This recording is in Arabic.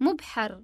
مبحر.